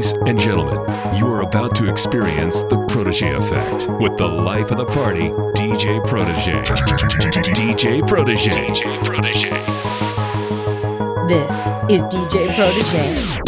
Ladies and gentlemen, you are about to experience the Protege Effect with the life of the party, DJ Protege. DJ Protege. DJ Protege. This is DJ Protege.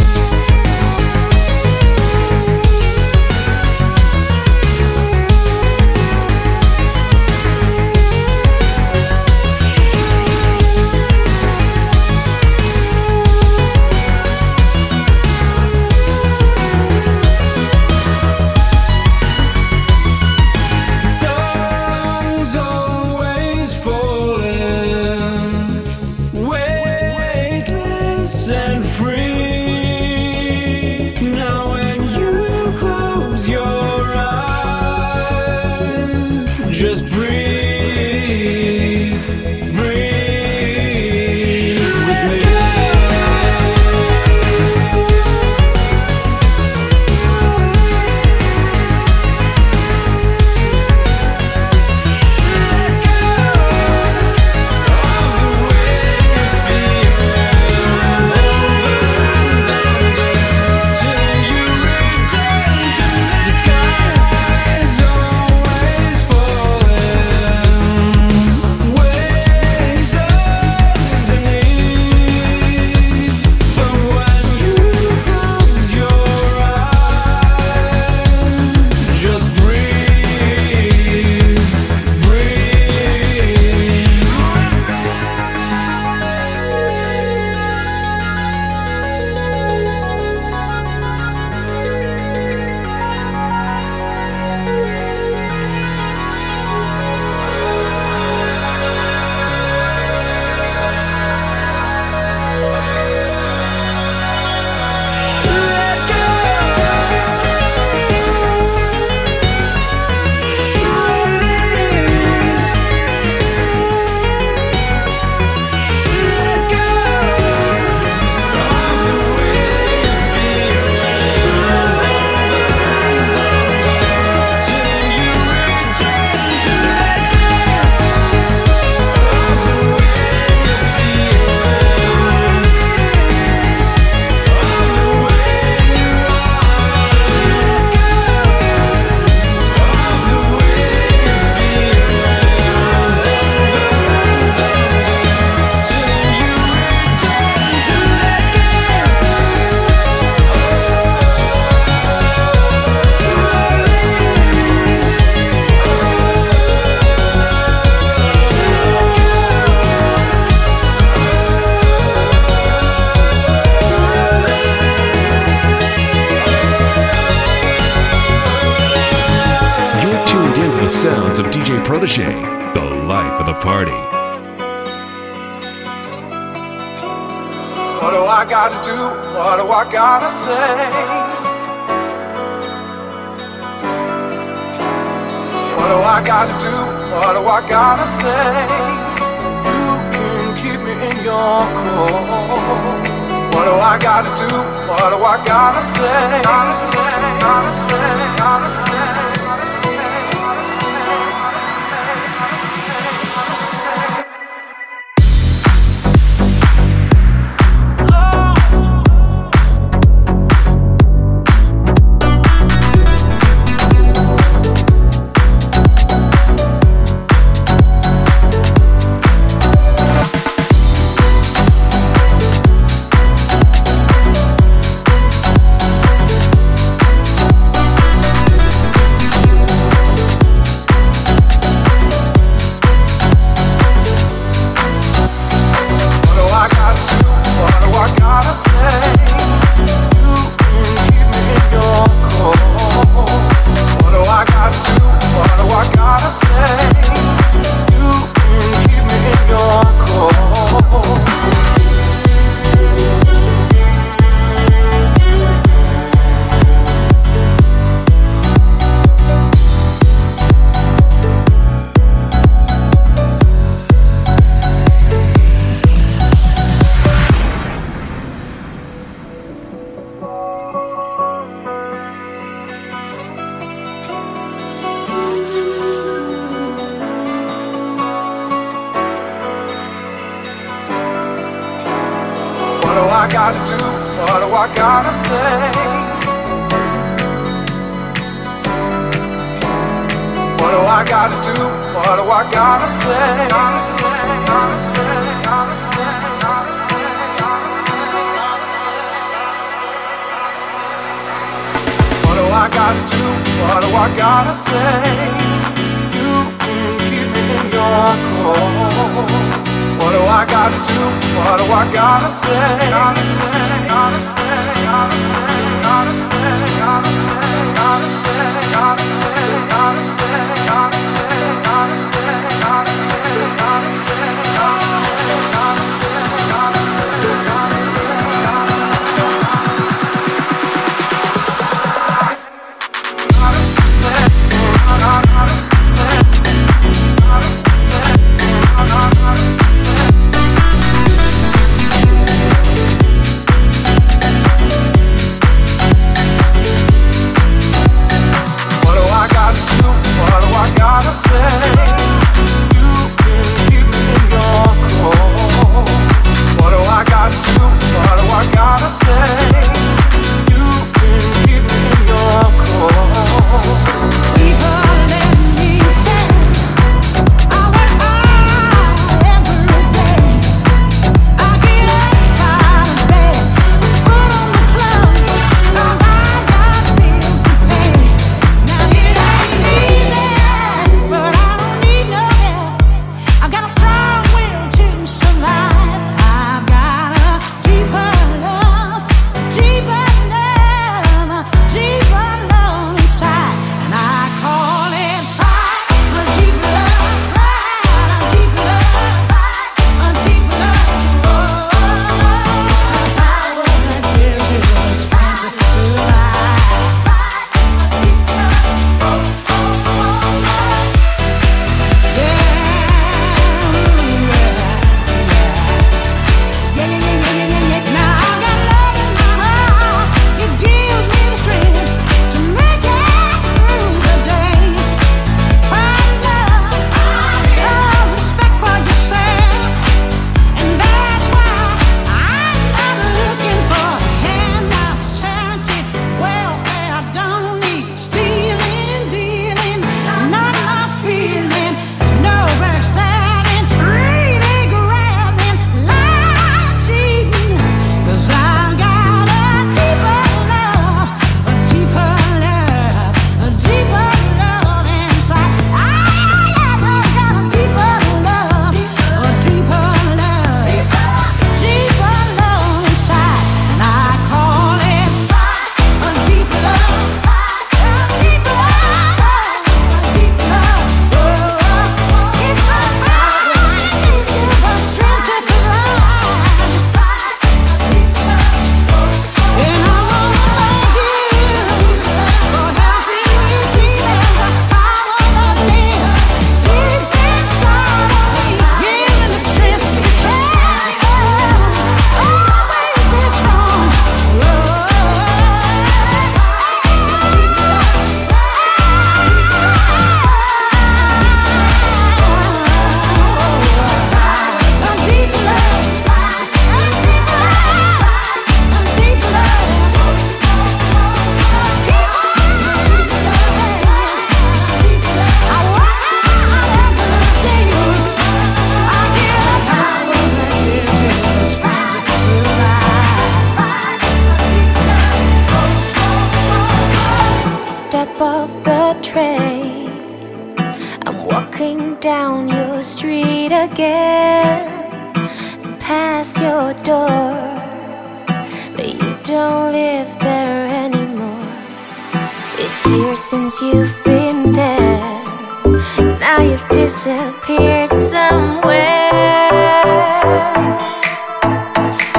disappeared somewhere.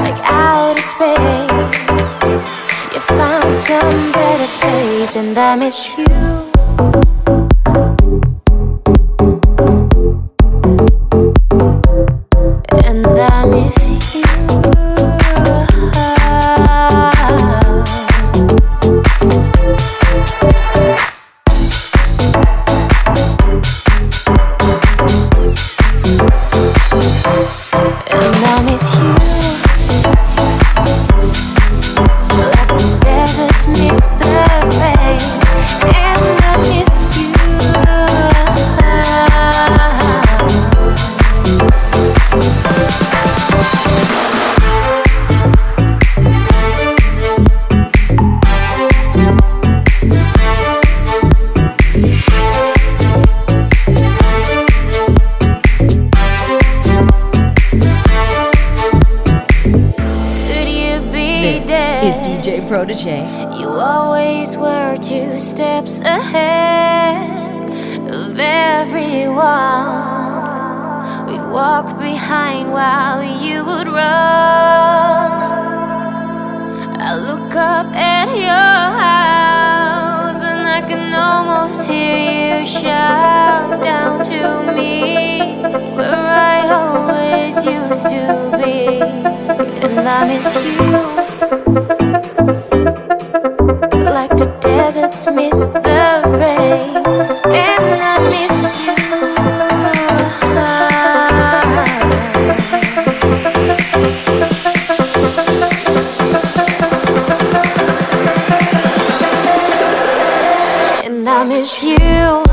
Like outer space. You found some better place and that it's you miss you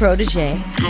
Protege.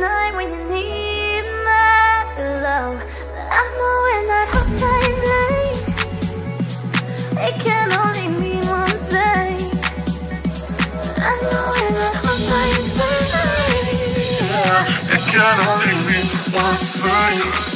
night when you need my love. I know we're not hot timely It can only mean one thing. I know we're not hot Yeah, It can only mean one thing.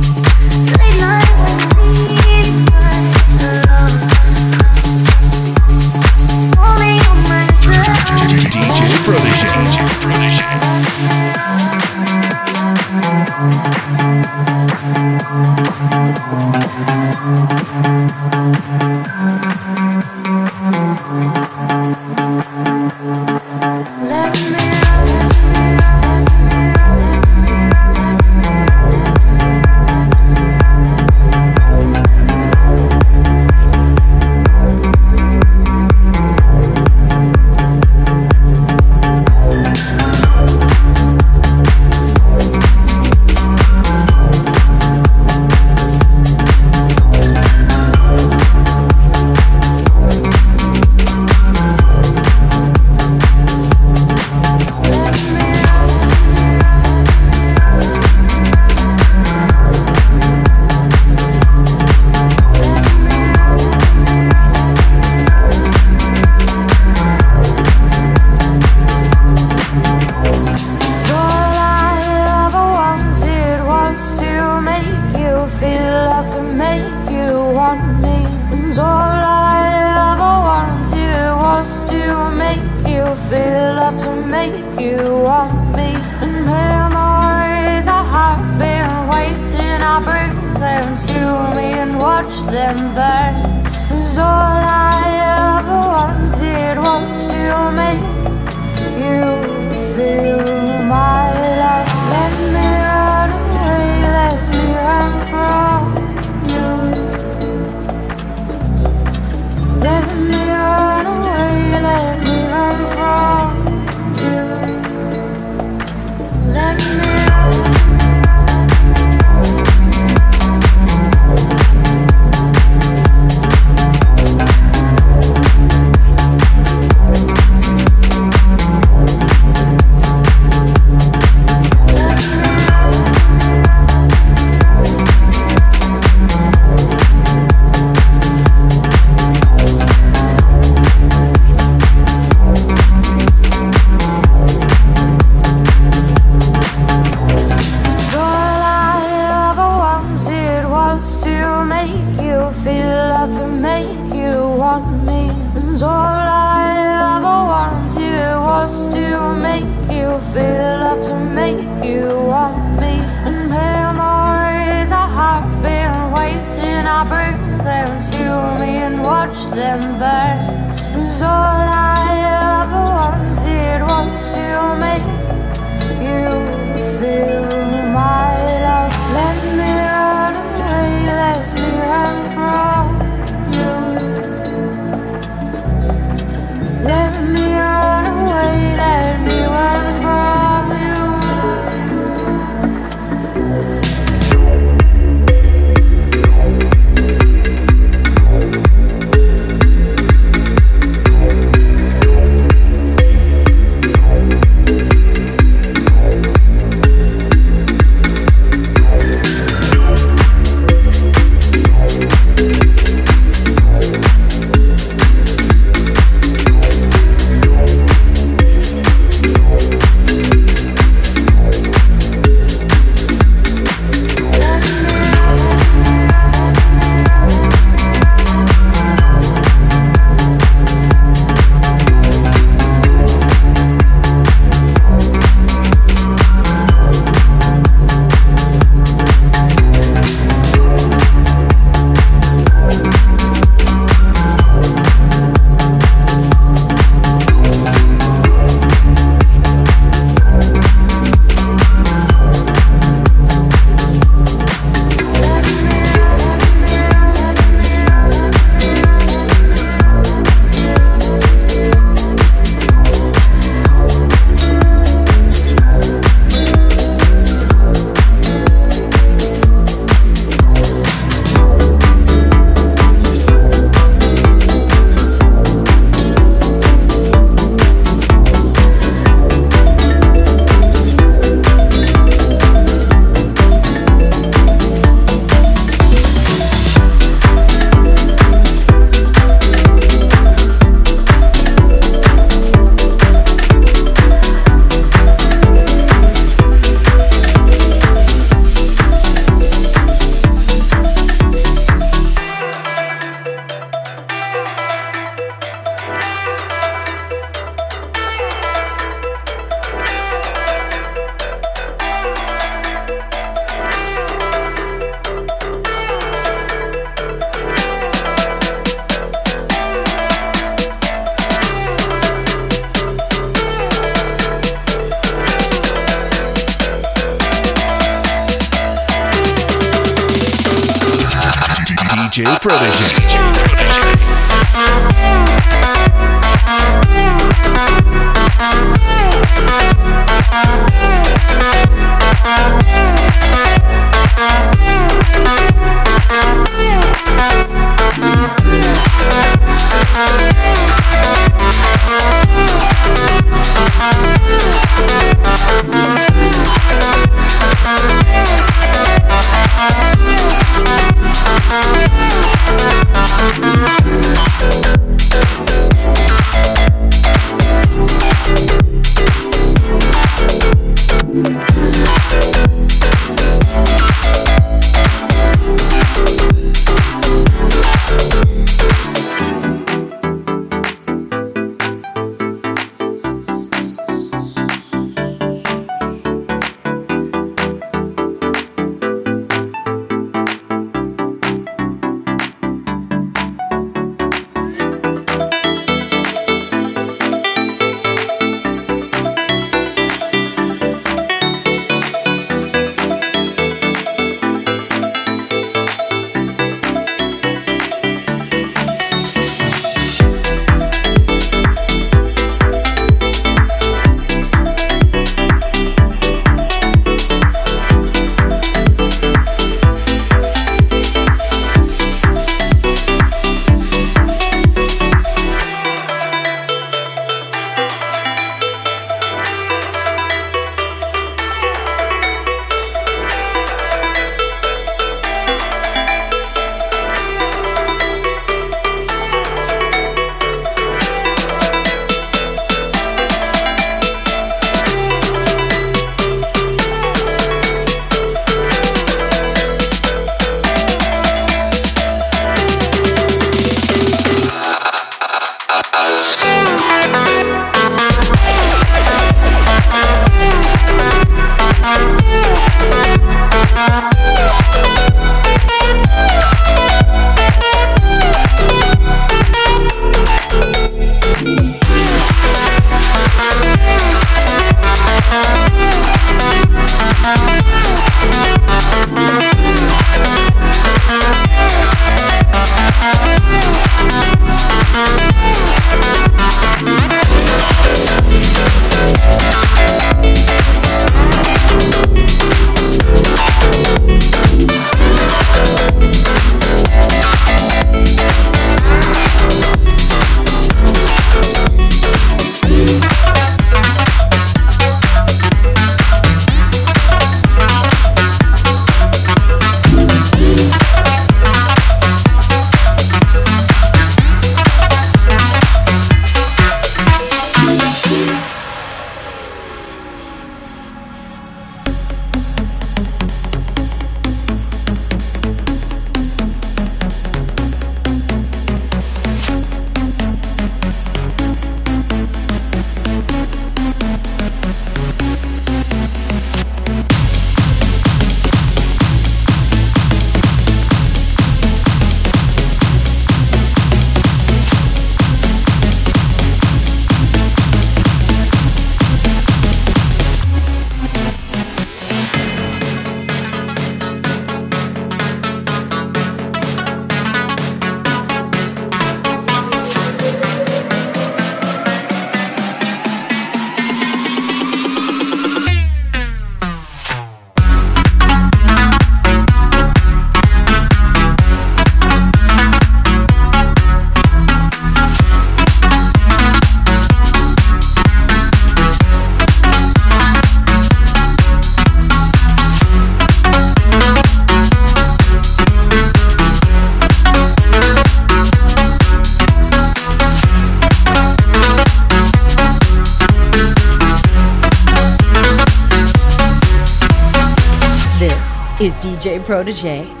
Is DJ Protege.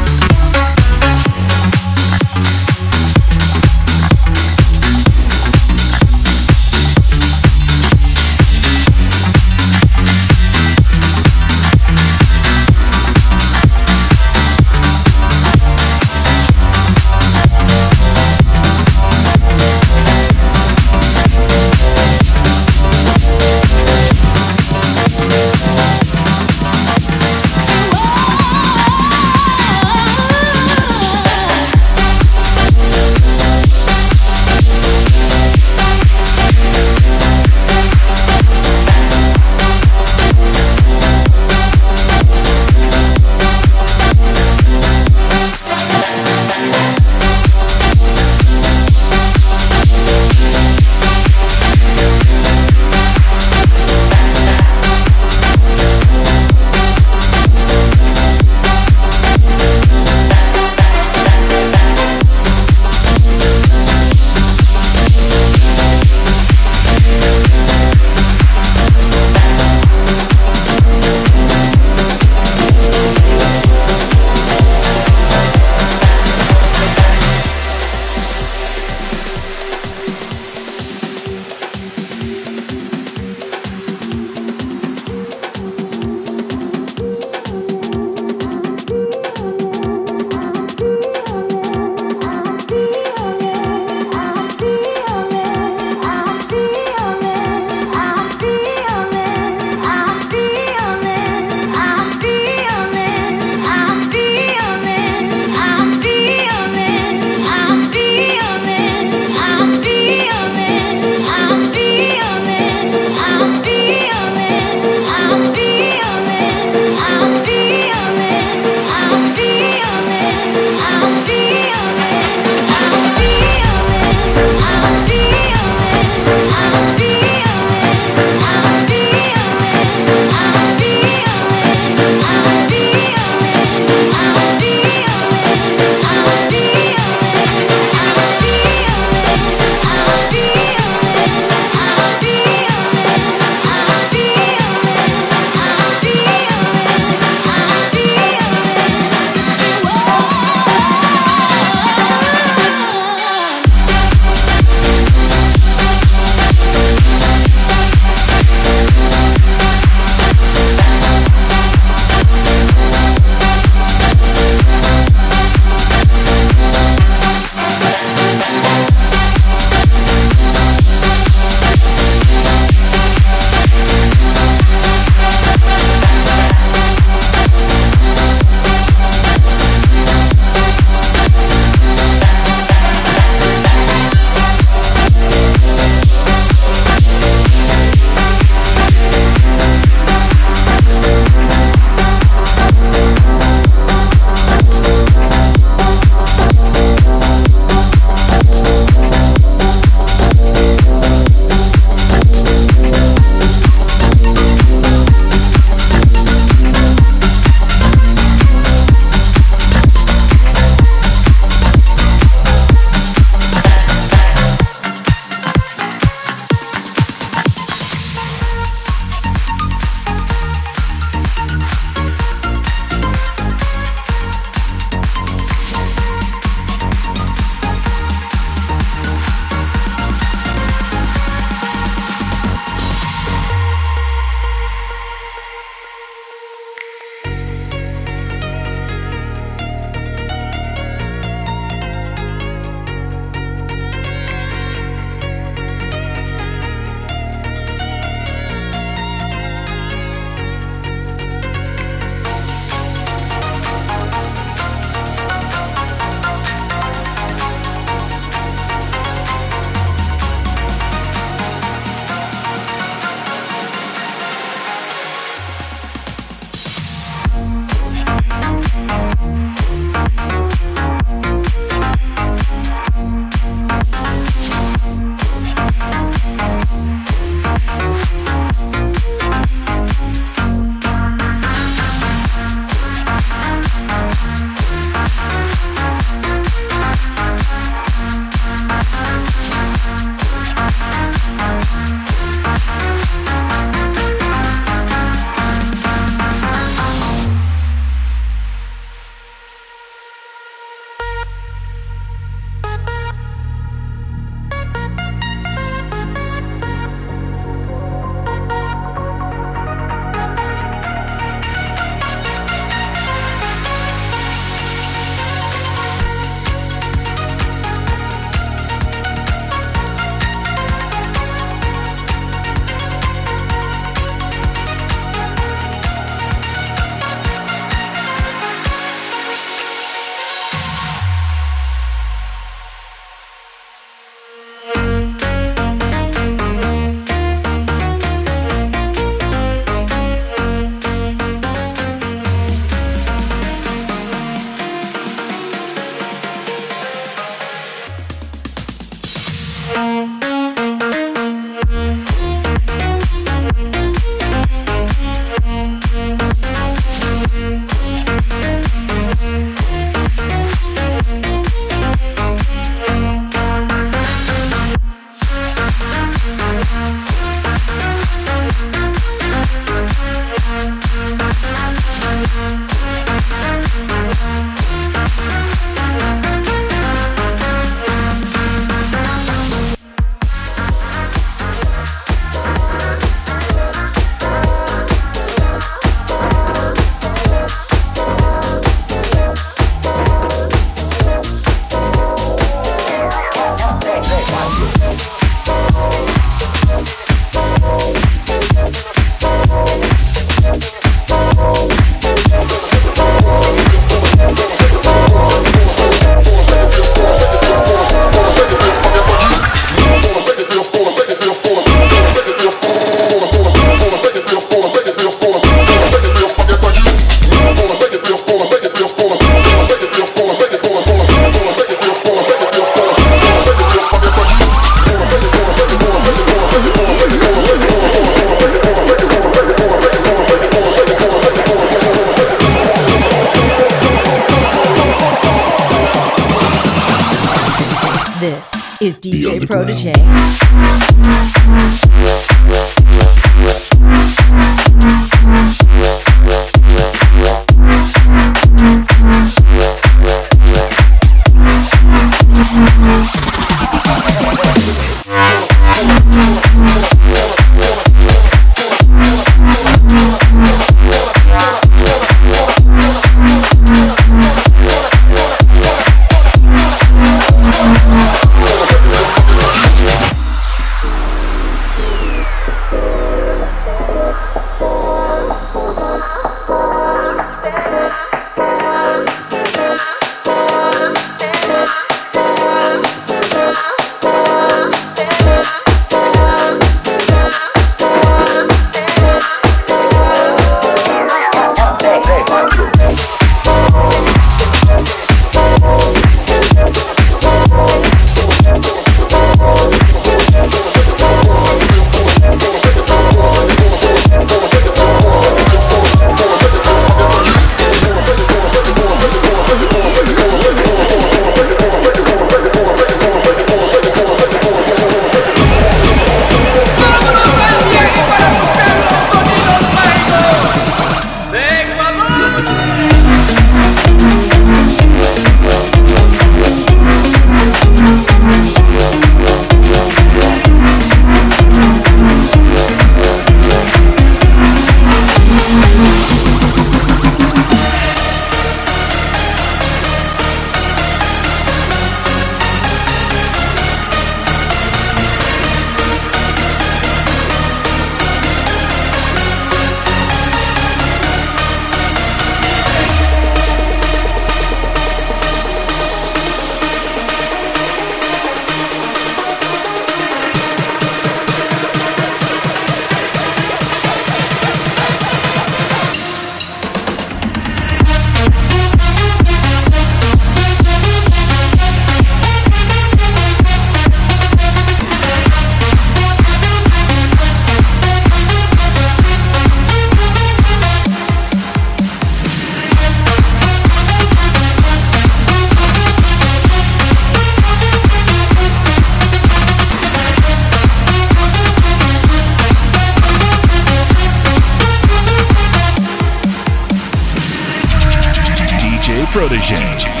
protege.